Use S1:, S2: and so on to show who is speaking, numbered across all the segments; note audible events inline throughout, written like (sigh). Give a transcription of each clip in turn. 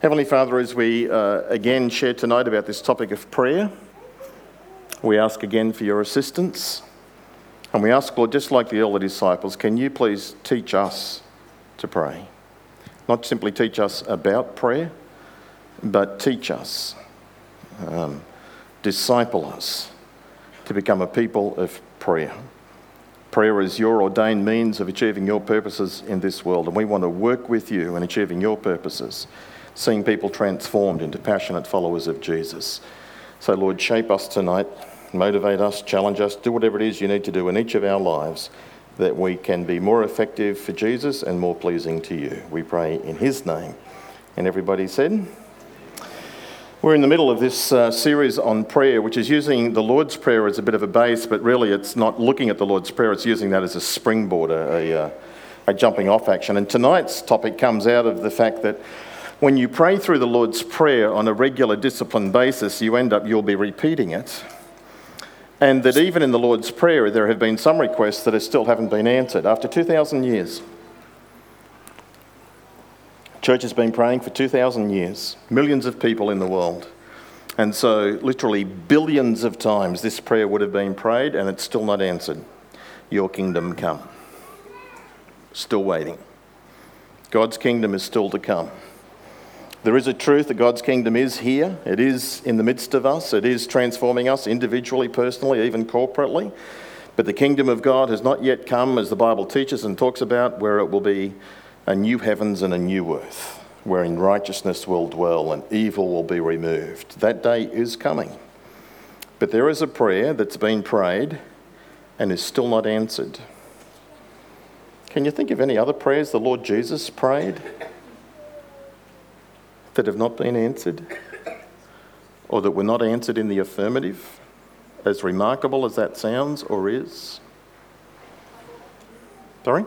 S1: Heavenly Father, as we uh, again share tonight about this topic of prayer, we ask again for your assistance. And we ask, Lord, just like the early disciples, can you please teach us to pray? Not simply teach us about prayer, but teach us, um, disciple us to become a people of prayer. Prayer is your ordained means of achieving your purposes in this world, and we want to work with you in achieving your purposes seeing people transformed into passionate followers of Jesus. So, Lord, shape us tonight, motivate us, challenge us, do whatever it is you need to do in each of our lives that we can be more effective for Jesus and more pleasing to you. We pray in His name. And everybody said, we're in the middle of this uh, series on prayer, which is using the Lord's Prayer as a bit of a base, but really it's not looking at the Lord's Prayer, it's using that as a springboard, a, a, uh, a jumping off action. And tonight's topic comes out of the fact that when you pray through the Lord's Prayer on a regular disciplined basis, you end up, you'll be repeating it. And that even in the Lord's Prayer, there have been some requests that still haven't been answered after 2,000 years. Church has been praying for 2,000 years, millions of people in the world. And so, literally, billions of times this prayer would have been prayed and it's still not answered. Your kingdom come. Still waiting. God's kingdom is still to come. There is a truth that God's kingdom is here. It is in the midst of us. It is transforming us individually, personally, even corporately. But the kingdom of God has not yet come, as the Bible teaches and talks about, where it will be a new heavens and a new earth, wherein righteousness will dwell and evil will be removed. That day is coming. But there is a prayer that's been prayed and is still not answered. Can you think of any other prayers the Lord Jesus prayed? That have not been answered or that were not answered in the affirmative, as remarkable as that sounds or is? Sorry?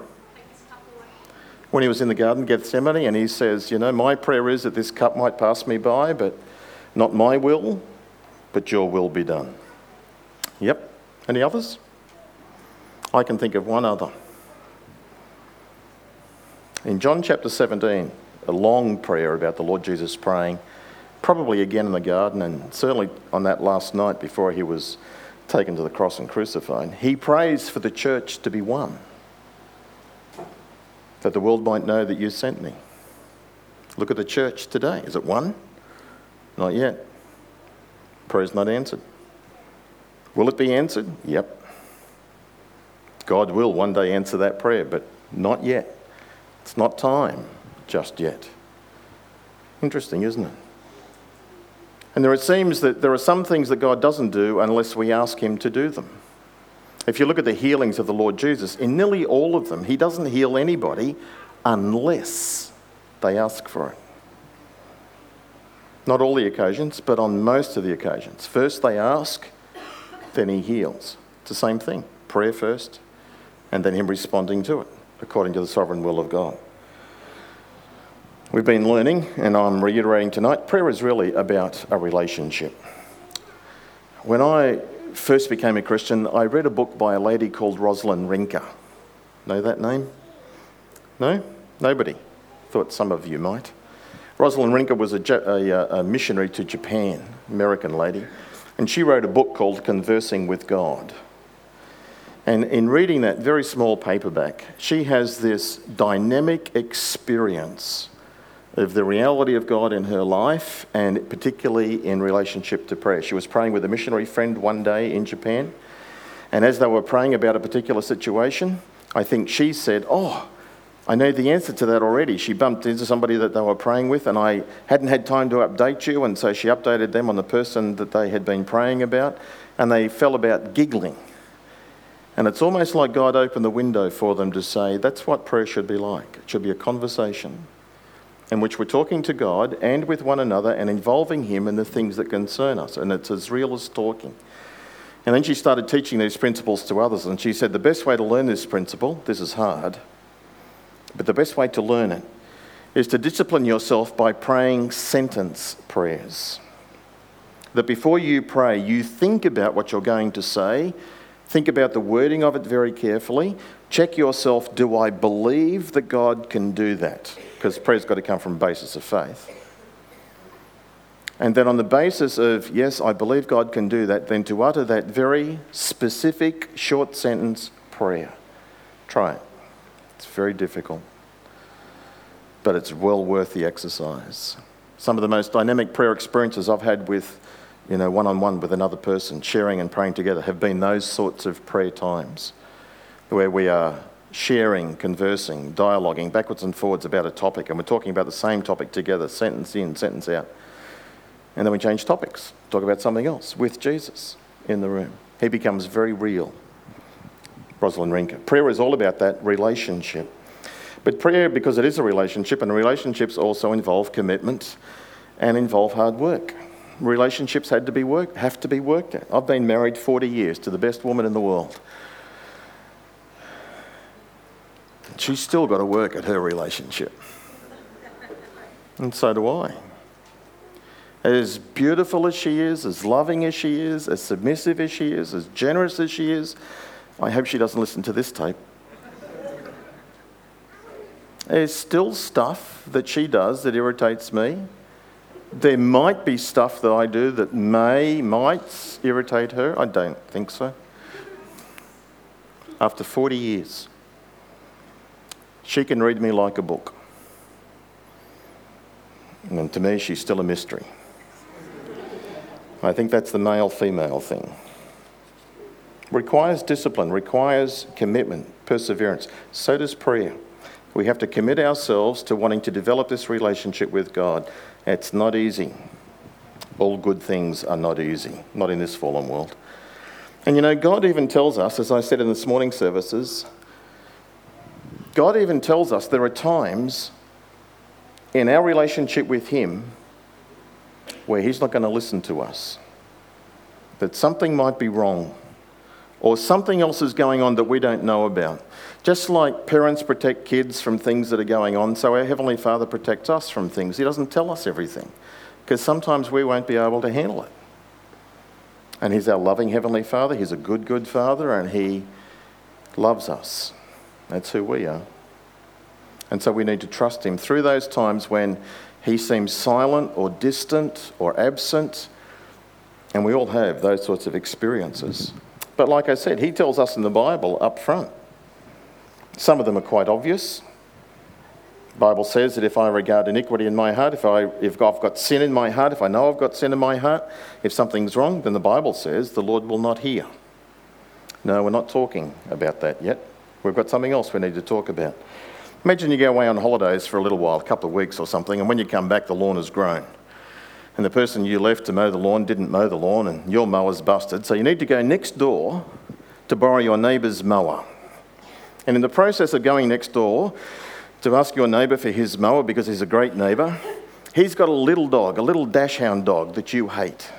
S1: When he was in the Garden of Gethsemane and he says, You know, my prayer is that this cup might pass me by, but not my will, but your will be done. Yep. Any others? I can think of one other. In John chapter 17, a long prayer about the Lord Jesus praying, probably again in the garden, and certainly on that last night before he was taken to the cross and crucified. He prays for the church to be one, that the world might know that you sent me. Look at the church today. Is it one? Not yet. Prayer's not answered. Will it be answered? Yep. God will one day answer that prayer, but not yet. It's not time just yet. Interesting, isn't it? And there it seems that there are some things that God doesn't do unless we ask Him to do them. If you look at the healings of the Lord Jesus, in nearly all of them, He doesn't heal anybody unless they ask for it. Not all the occasions, but on most of the occasions. First they ask, then He heals. It's the same thing prayer first, and then Him responding to it according to the sovereign will of God. We've been learning, and I'm reiterating tonight, prayer is really about a relationship. When I first became a Christian, I read a book by a lady called Rosalind Rinker. Know that name? No? Nobody? Thought some of you might. Rosalind Rinker was a, a, a missionary to Japan, American lady, and she wrote a book called Conversing with God. And in reading that very small paperback, she has this dynamic experience of the reality of God in her life, and particularly in relationship to prayer. She was praying with a missionary friend one day in Japan, and as they were praying about a particular situation, I think she said, Oh, I know the answer to that already. She bumped into somebody that they were praying with, and I hadn't had time to update you, and so she updated them on the person that they had been praying about, and they fell about giggling. And it's almost like God opened the window for them to say, That's what prayer should be like. It should be a conversation in which we're talking to God and with one another and involving Him in the things that concern us. And it's as real as talking. And then she started teaching these principles to others. And she said, The best way to learn this principle, this is hard, but the best way to learn it is to discipline yourself by praying sentence prayers. That before you pray, you think about what you're going to say, think about the wording of it very carefully, check yourself do I believe that God can do that? Because prayer's got to come from a basis of faith. And then, on the basis of, yes, I believe God can do that, then to utter that very specific short sentence prayer. Try it. It's very difficult, but it's well worth the exercise. Some of the most dynamic prayer experiences I've had with, you know, one on one with another person, sharing and praying together, have been those sorts of prayer times where we are sharing, conversing, dialoguing backwards and forwards about a topic, and we're talking about the same topic together, sentence in, sentence out. And then we change topics, talk about something else with Jesus in the room. He becomes very real. Rosalind Rinker. Prayer is all about that relationship. But prayer, because it is a relationship, and relationships also involve commitment and involve hard work. Relationships had to be worked, have to be worked at. I've been married 40 years to the best woman in the world. She's still got to work at her relationship. And so do I. As beautiful as she is, as loving as she is, as submissive as she is, as generous as she is, I hope she doesn't listen to this tape. There's still stuff that she does that irritates me. There might be stuff that I do that may, might irritate her. I don't think so. After 40 years. She can read me like a book. And to me, she's still a mystery. I think that's the male female thing. Requires discipline, requires commitment, perseverance. So does prayer. We have to commit ourselves to wanting to develop this relationship with God. It's not easy. All good things are not easy, not in this fallen world. And you know, God even tells us, as I said in this morning services, God even tells us there are times in our relationship with Him where He's not going to listen to us, that something might be wrong, or something else is going on that we don't know about. Just like parents protect kids from things that are going on, so our Heavenly Father protects us from things. He doesn't tell us everything, because sometimes we won't be able to handle it. And He's our loving Heavenly Father, He's a good, good Father, and He loves us. That's who we are. And so we need to trust Him through those times when He seems silent or distant or absent. And we all have those sorts of experiences. But like I said, He tells us in the Bible up front. Some of them are quite obvious. The Bible says that if I regard iniquity in my heart, if, I, if I've got sin in my heart, if I know I've got sin in my heart, if something's wrong, then the Bible says the Lord will not hear. No, we're not talking about that yet. We've got something else we need to talk about. Imagine you go away on holidays for a little while, a couple of weeks or something, and when you come back, the lawn has grown. And the person you left to mow the lawn didn't mow the lawn, and your mower's busted. So you need to go next door to borrow your neighbour's mower. And in the process of going next door to ask your neighbour for his mower because he's a great neighbour, he's got a little dog, a little dachshund dog that you hate.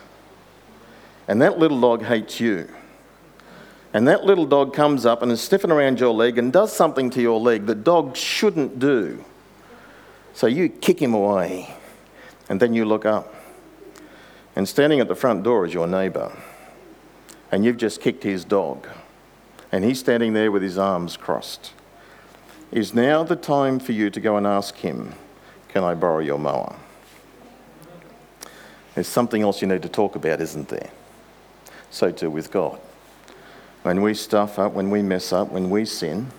S1: And that little dog hates you and that little dog comes up and is sniffing around your leg and does something to your leg that dogs shouldn't do. So you kick him away, and then you look up. And standing at the front door is your neighbour, and you've just kicked his dog, and he's standing there with his arms crossed. Is now the time for you to go and ask him, Can I borrow your mower? There's something else you need to talk about, isn't there? So too with God when we stuff up, when we mess up, when we sin,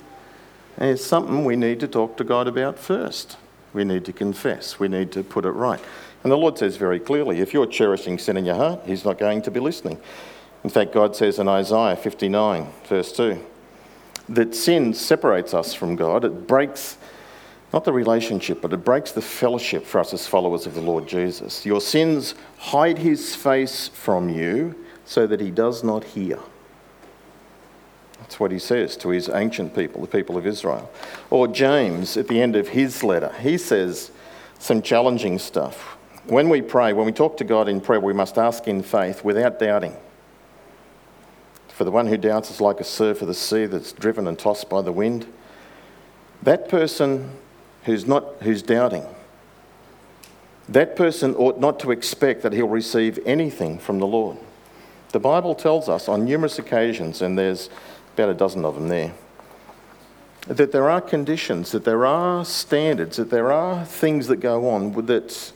S1: it's something we need to talk to God about first. We need to confess. We need to put it right. And the Lord says very clearly if you're cherishing sin in your heart, He's not going to be listening. In fact, God says in Isaiah 59, verse 2, that sin separates us from God. It breaks not the relationship, but it breaks the fellowship for us as followers of the Lord Jesus. Your sins hide His face from you so that He does not hear. That's what he says to his ancient people, the people of Israel. Or James at the end of his letter, he says some challenging stuff. When we pray, when we talk to God in prayer, we must ask in faith without doubting. For the one who doubts is like a surf of the sea that's driven and tossed by the wind. That person who's not who's doubting, that person ought not to expect that he'll receive anything from the Lord. The Bible tells us on numerous occasions, and there's about a dozen of them there, that there are conditions, that there are standards, that there are things that go on that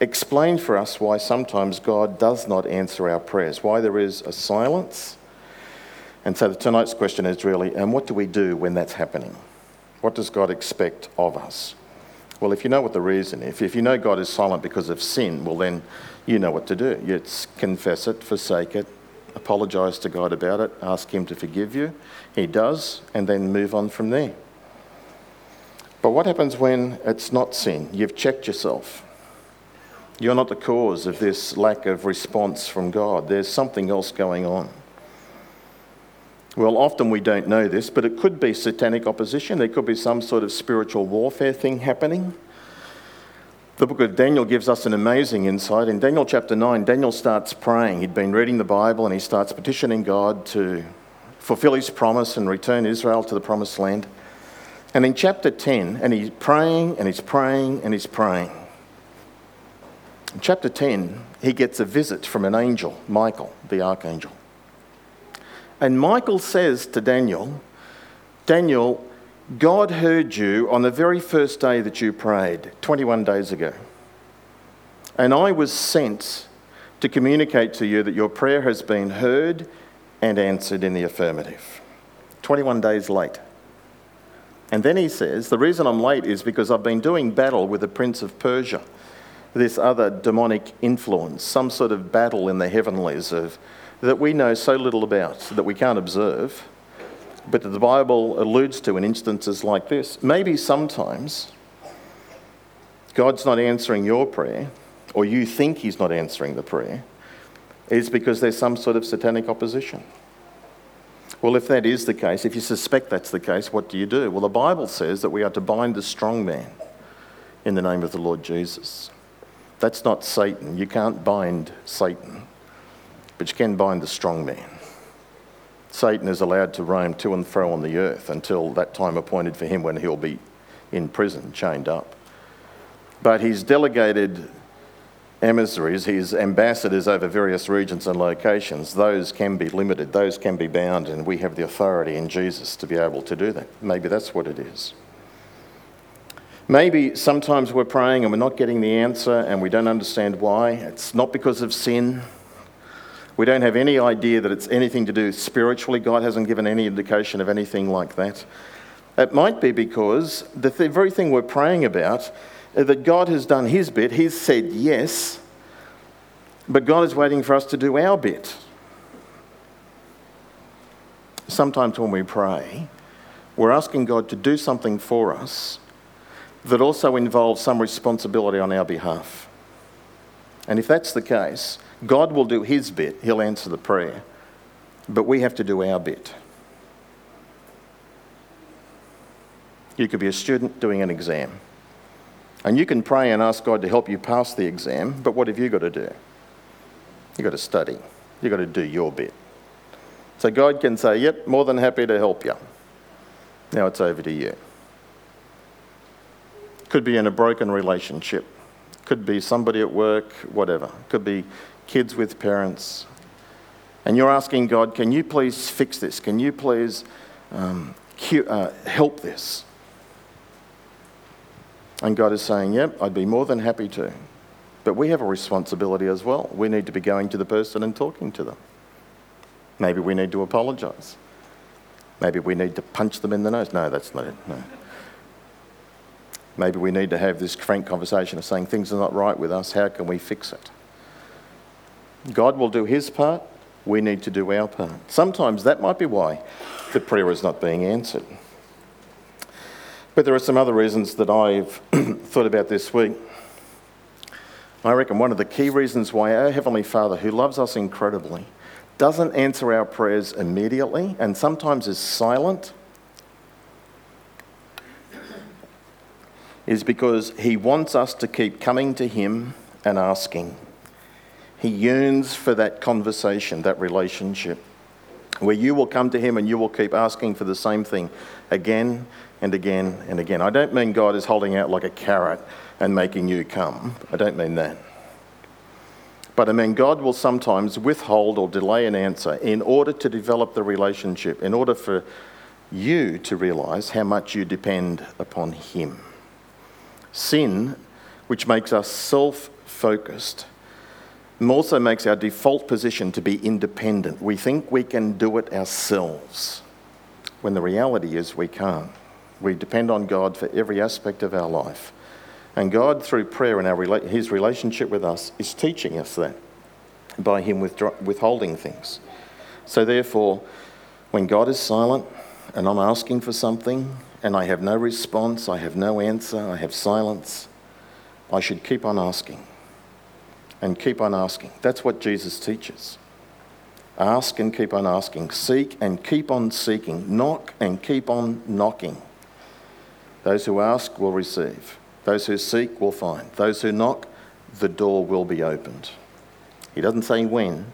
S1: explain for us why sometimes God does not answer our prayers, why there is a silence. And so tonight's question is really, and what do we do when that's happening? What does God expect of us? Well, if you know what the reason is, if you know God is silent because of sin, well, then you know what to do. You confess it, forsake it, apologise to God about it, ask Him to forgive you. He does, and then move on from there. But what happens when it's not sin? You've checked yourself. You're not the cause of this lack of response from God. There's something else going on. Well, often we don't know this, but it could be satanic opposition. There could be some sort of spiritual warfare thing happening. The book of Daniel gives us an amazing insight. In Daniel chapter 9, Daniel starts praying. He'd been reading the Bible and he starts petitioning God to fulfill his promise and return Israel to the promised land. And in chapter 10, and he's praying and he's praying and he's praying. In chapter 10, he gets a visit from an angel, Michael, the archangel. And Michael says to Daniel, Daniel, God heard you on the very first day that you prayed, 21 days ago. And I was sent to communicate to you that your prayer has been heard and answered in the affirmative. 21 days late. And then he says, The reason I'm late is because I've been doing battle with the prince of Persia, this other demonic influence, some sort of battle in the heavenlies of that we know so little about, that we can't observe, but the Bible alludes to in instances like this. Maybe sometimes God's not answering your prayer, or you think He's not answering the prayer, is because there's some sort of satanic opposition. Well, if that is the case, if you suspect that's the case, what do you do? Well, the Bible says that we are to bind the strong man in the name of the Lord Jesus. That's not Satan. You can't bind Satan but you can bind the strong man. Satan is allowed to roam to and fro on the earth until that time appointed for him when he'll be in prison, chained up. But he's delegated emissaries, his ambassadors over various regions and locations, those can be limited, those can be bound, and we have the authority in Jesus to be able to do that. Maybe that's what it is. Maybe sometimes we're praying and we're not getting the answer and we don't understand why. It's not because of sin. We don't have any idea that it's anything to do spiritually. God hasn't given any indication of anything like that. It might be because the th- very thing we're praying about, uh, that God has done his bit, he's said yes, but God is waiting for us to do our bit. Sometimes when we pray, we're asking God to do something for us that also involves some responsibility on our behalf. And if that's the case, God will do his bit, he'll answer the prayer, but we have to do our bit. You could be a student doing an exam, and you can pray and ask God to help you pass the exam, but what have you got to do? You've got to study, you've got to do your bit. So God can say, Yep, more than happy to help you. Now it's over to you. Could be in a broken relationship. Could be somebody at work, whatever. Could be kids with parents, and you're asking God, can you please fix this? Can you please um, cure, uh, help this? And God is saying, yep, I'd be more than happy to. But we have a responsibility as well. We need to be going to the person and talking to them. Maybe we need to apologize. Maybe we need to punch them in the nose. No, that's not it. No. Maybe we need to have this frank conversation of saying things are not right with us. How can we fix it? God will do his part, we need to do our part. Sometimes that might be why the prayer is not being answered. But there are some other reasons that I've (clears throat) thought about this week. I reckon one of the key reasons why our Heavenly Father, who loves us incredibly, doesn't answer our prayers immediately and sometimes is silent is because He wants us to keep coming to Him and asking. He yearns for that conversation, that relationship, where you will come to Him and you will keep asking for the same thing again and again and again. I don't mean God is holding out like a carrot and making you come. I don't mean that. But I mean, God will sometimes withhold or delay an answer in order to develop the relationship, in order for you to realize how much you depend upon Him. Sin which makes us self focused. Also makes our default position to be independent. We think we can do it ourselves, when the reality is we can't. We depend on God for every aspect of our life. And God, through prayer and our, His relationship with us, is teaching us that by Him withholding things. So, therefore, when God is silent and I'm asking for something and I have no response, I have no answer, I have silence, I should keep on asking and keep on asking. That's what Jesus teaches. Ask and keep on asking. Seek and keep on seeking. Knock and keep on knocking. Those who ask will receive. Those who seek will find. Those who knock, the door will be opened. He doesn't say when,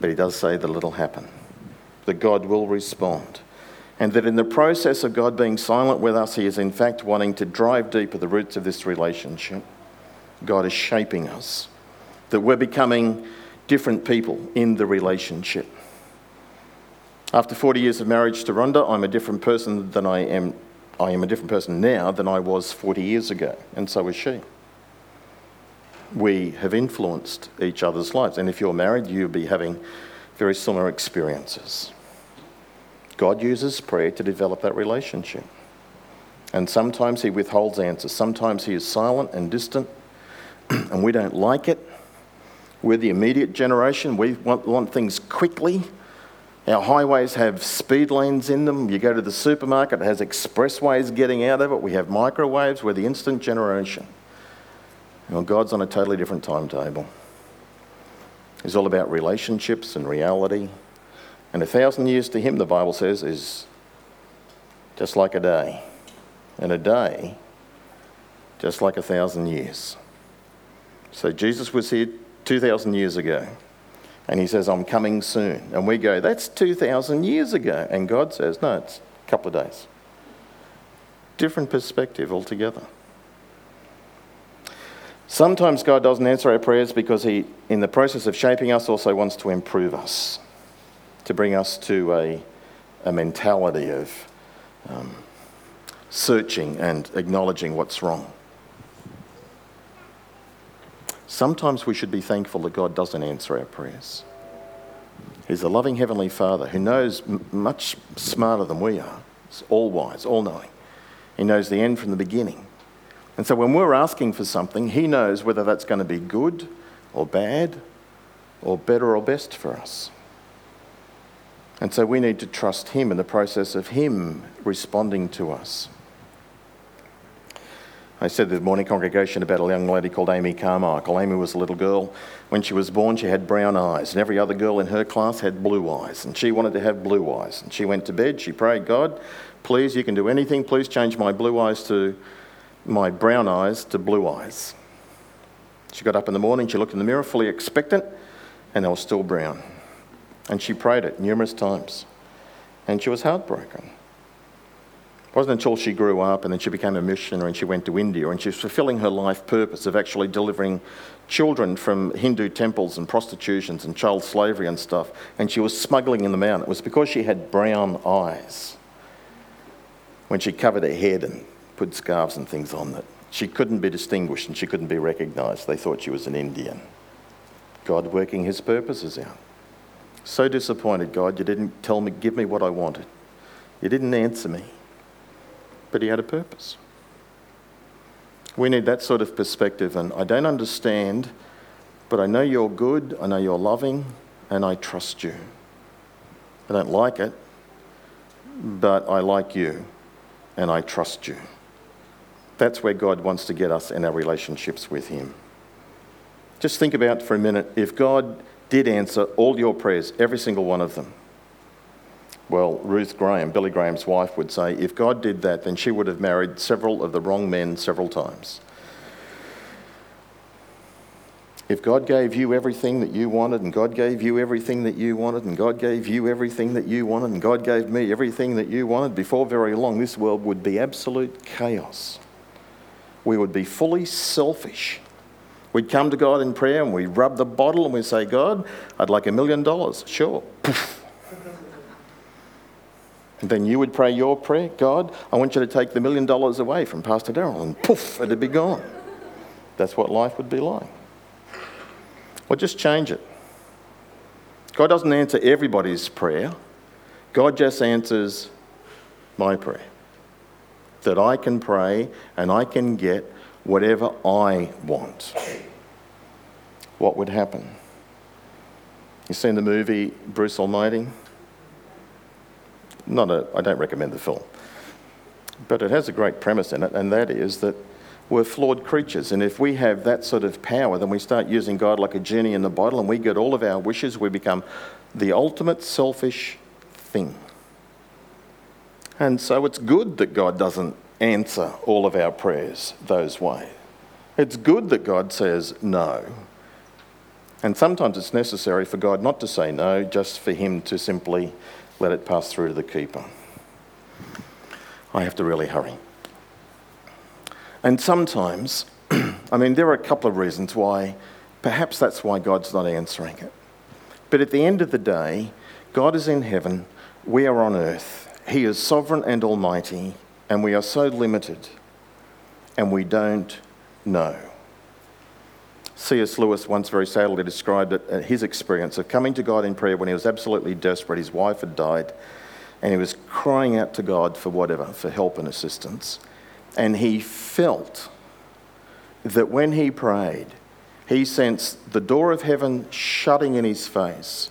S1: but he does say that it'll happen, that God will respond. And that in the process of God being silent with us, He is in fact wanting to drive deeper the roots of this relationship. God is shaping us, that we're becoming different people in the relationship. After 40 years of marriage to Rhonda, I'm a different person than I am. I am a different person now than I was 40 years ago, and so is she we have influenced each other's lives. And if you're married, you'll be having very similar experiences. God uses prayer to develop that relationship. And sometimes He withholds answers. Sometimes He is silent and distant, (clears throat) and we don't like it. We're the immediate generation. We want, want things quickly. Our highways have speed lanes in them. You go to the supermarket, it has expressways getting out of it. We have microwaves. We're the instant generation. Well, God's on a totally different timetable. It's all about relationships and reality. And a thousand years to him, the Bible says, is just like a day. And a day, just like a thousand years. So Jesus was here 2,000 years ago. And he says, I'm coming soon. And we go, that's 2,000 years ago. And God says, no, it's a couple of days. Different perspective altogether. Sometimes God doesn't answer our prayers because He, in the process of shaping us, also wants to improve us, to bring us to a, a mentality of um, searching and acknowledging what's wrong. Sometimes we should be thankful that God doesn't answer our prayers. He's a loving Heavenly Father who knows m- much smarter than we are. He's all wise, all knowing. He knows the end from the beginning. And so when we're asking for something, He knows whether that's going to be good or bad or better or best for us. And so we need to trust Him in the process of Him responding to us. I said this morning congregation about a young lady called Amy Carmichael. Amy was a little girl. When she was born, she had brown eyes, and every other girl in her class had blue eyes, and she wanted to have blue eyes. And she went to bed, she prayed, God, please, you can do anything, please change my blue eyes to my brown eyes to blue eyes. She got up in the morning, she looked in the mirror, fully expectant, and they were still brown. And she prayed it numerous times. And she was heartbroken. It wasn't until she grew up and then she became a missionary and she went to India and she was fulfilling her life purpose of actually delivering children from Hindu temples and prostitutions and child slavery and stuff. And she was smuggling them out. It was because she had brown eyes when she covered her head and put scarves and things on that she couldn't be distinguished and she couldn't be recognized. They thought she was an Indian. God working his purposes out. So disappointed, God, you didn't tell me, give me what I wanted. You didn't answer me. But he had a purpose. We need that sort of perspective, and I don't understand, but I know you're good, I know you're loving, and I trust you. I don't like it, but I like you, and I trust you. That's where God wants to get us in our relationships with Him. Just think about for a minute if God did answer all your prayers, every single one of them. Well, Ruth Graham, Billy Graham's wife, would say if God did that, then she would have married several of the wrong men several times. If God gave you everything that you wanted, and God gave you everything that you wanted, and God gave you everything that you wanted, and God gave me everything that you wanted, before very long, this world would be absolute chaos we would be fully selfish. We'd come to God in prayer and we'd rub the bottle and we'd say, God, I'd like a million dollars. Sure. Then you would pray your prayer, God, I want you to take the million dollars away from Pastor Darrell, and poof, it'd be gone. that's what life would be like. Well, just change it. God doesn't answer everybody's prayer, God just answers my prayer. That I can pray and I can get whatever I want. What would happen? You seen the movie Bruce Almighty? Not a, I don't recommend the film, but it has a great premise in it, and that is that we're flawed creatures. And if we have that sort of power, then we start using God like a genie in the bottle and we get all of our wishes. We become the ultimate selfish thing. And so it's good that God doesn't answer all of our prayers those ways. It's good that God says no. And sometimes it's necessary for God not to say no, just for Him to simply let it pass through to the keeper. I have to really hurry. And sometimes, (clears throat) I mean, there are a couple of reasons why perhaps that's why God's not answering it. But at the end of the day, God is in heaven, we are on earth. He is sovereign and almighty, and we are so limited, and we don't know. C.S. Lewis once very sadly described it, uh, his experience of coming to God in prayer when he was absolutely desperate. His wife had died, and he was crying out to God for whatever, for help and assistance. And he felt that when he prayed, he sensed the door of heaven shutting in his face.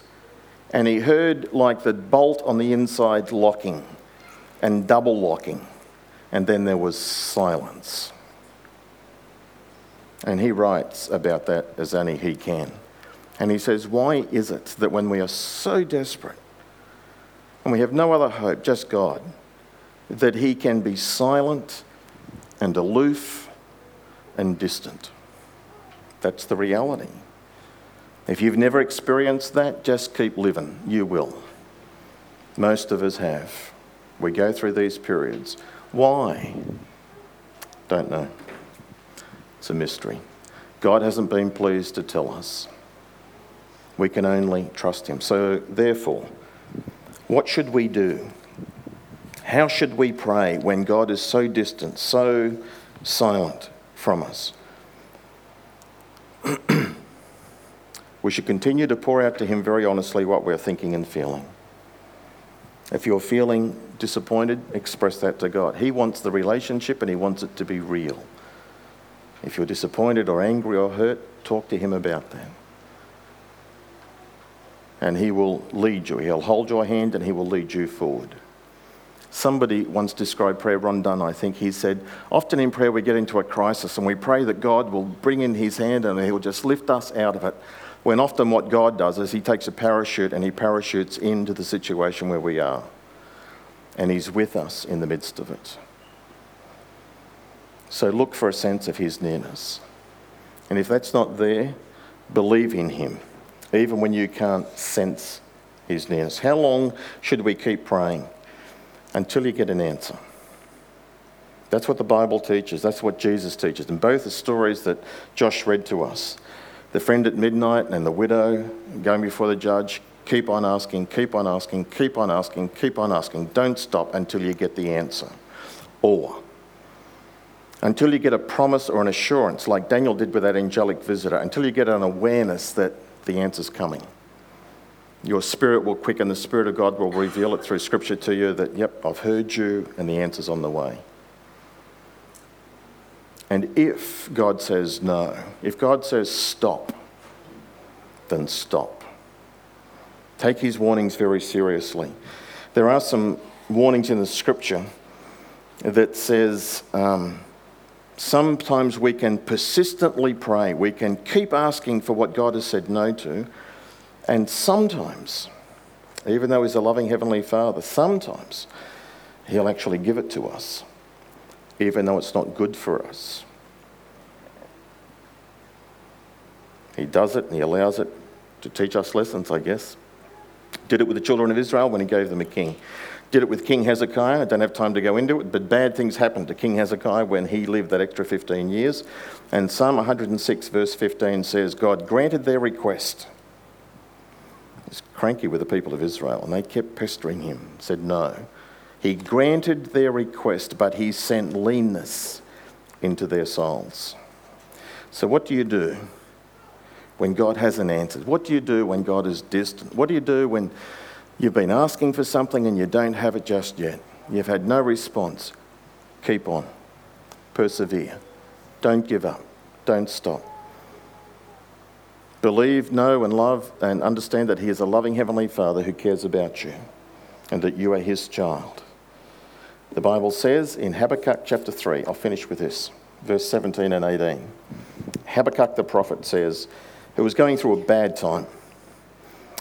S1: And he heard like the bolt on the inside locking and double locking. And then there was silence. And he writes about that as only he can. And he says, Why is it that when we are so desperate and we have no other hope, just God, that he can be silent and aloof and distant? That's the reality. If you've never experienced that, just keep living. You will. Most of us have. We go through these periods. Why? Don't know. It's a mystery. God hasn't been pleased to tell us. We can only trust Him. So, therefore, what should we do? How should we pray when God is so distant, so silent from us? (clears throat) we should continue to pour out to Him very honestly what we're thinking and feeling. If you're feeling disappointed, express that to God. He wants the relationship and He wants it to be real. If you're disappointed or angry or hurt, talk to Him about that. And He will lead you. He'll hold your hand and He will lead you forward. Somebody once described prayer, Ron Dunn, I think, he said, Often in prayer we get into a crisis and we pray that God will bring in his hand and he'll just lift us out of it. When often what God does is he takes a parachute and he parachutes into the situation where we are. And he's with us in the midst of it. So look for a sense of his nearness. And if that's not there, believe in him, even when you can't sense his nearness. How long should we keep praying? until you get an answer. That's what the Bible teaches. That's what Jesus teaches. And both the stories that Josh read to us the friend at midnight and the widow going before the judge keep on asking, keep on asking, keep on asking, keep on asking. Don't stop until you get the answer. Or until you get a promise or an assurance, like Daniel did with that angelic visitor, until you get an awareness that the answer's coming. Your spirit will quicken, the Spirit of God will reveal it through Scripture to you that, yep, I've heard you, and the answer's on the way. And if God says no, if God says stop, then stop. Take his warnings very seriously. There are some warnings in the scripture that says um, sometimes we can persistently pray, we can keep asking for what God has said no to, and sometimes, even though He's a loving Heavenly Father, sometimes He'll actually give it to us, even though it's not good for us. He does it and He allows it to teach us lessons, I guess. Did it with the children of Israel when He gave them a king. Did it with King Hezekiah. I don't have time to go into it, but bad things happened to King Hezekiah when he lived that extra 15 years. And Psalm 106, verse 15 says, God granted their request was cranky with the people of Israel, and they kept pestering him, said no. He granted their request, but he sent leanness into their souls. So, what do you do when God hasn't answered? What do you do when God is distant? What do you do when you've been asking for something and you don't have it just yet? You've had no response. Keep on. Persevere. Don't give up. Don't stop. Believe, know, and love and understand that He is a loving Heavenly Father who cares about you and that you are His child. The Bible says in Habakkuk chapter 3, I'll finish with this, verse 17 and 18. Habakkuk the prophet says, who was going through a bad time.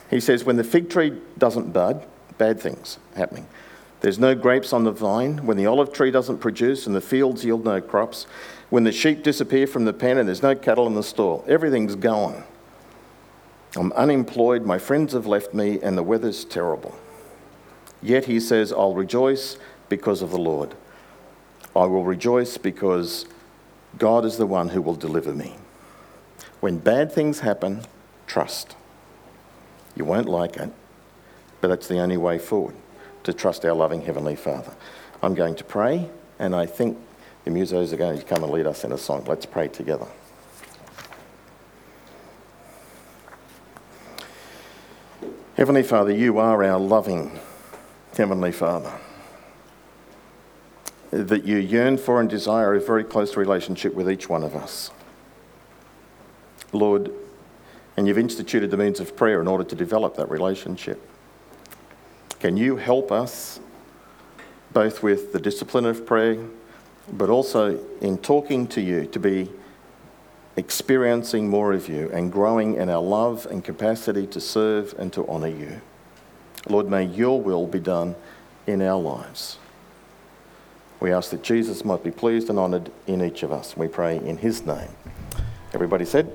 S1: He says, When the fig tree doesn't bud, bad things happening. There's no grapes on the vine, when the olive tree doesn't produce and the fields yield no crops, when the sheep disappear from the pen and there's no cattle in the stall, everything's gone. I'm unemployed, my friends have left me, and the weather's terrible. Yet he says, I'll rejoice because of the Lord. I will rejoice because God is the one who will deliver me. When bad things happen, trust. You won't like it, but that's the only way forward to trust our loving Heavenly Father. I'm going to pray, and I think the musos are going to come and lead us in a song. Let's pray together. Heavenly Father, you are our loving Heavenly Father. That you yearn for and desire a very close relationship with each one of us. Lord, and you've instituted the means of prayer in order to develop that relationship. Can you help us both with the discipline of prayer, but also in talking to you to be experiencing more of you and growing in our love and capacity to serve and to honour you? Lord, may your will be done in our lives. We ask that Jesus might be pleased and honoured in each of us. We pray in his name. Everybody said,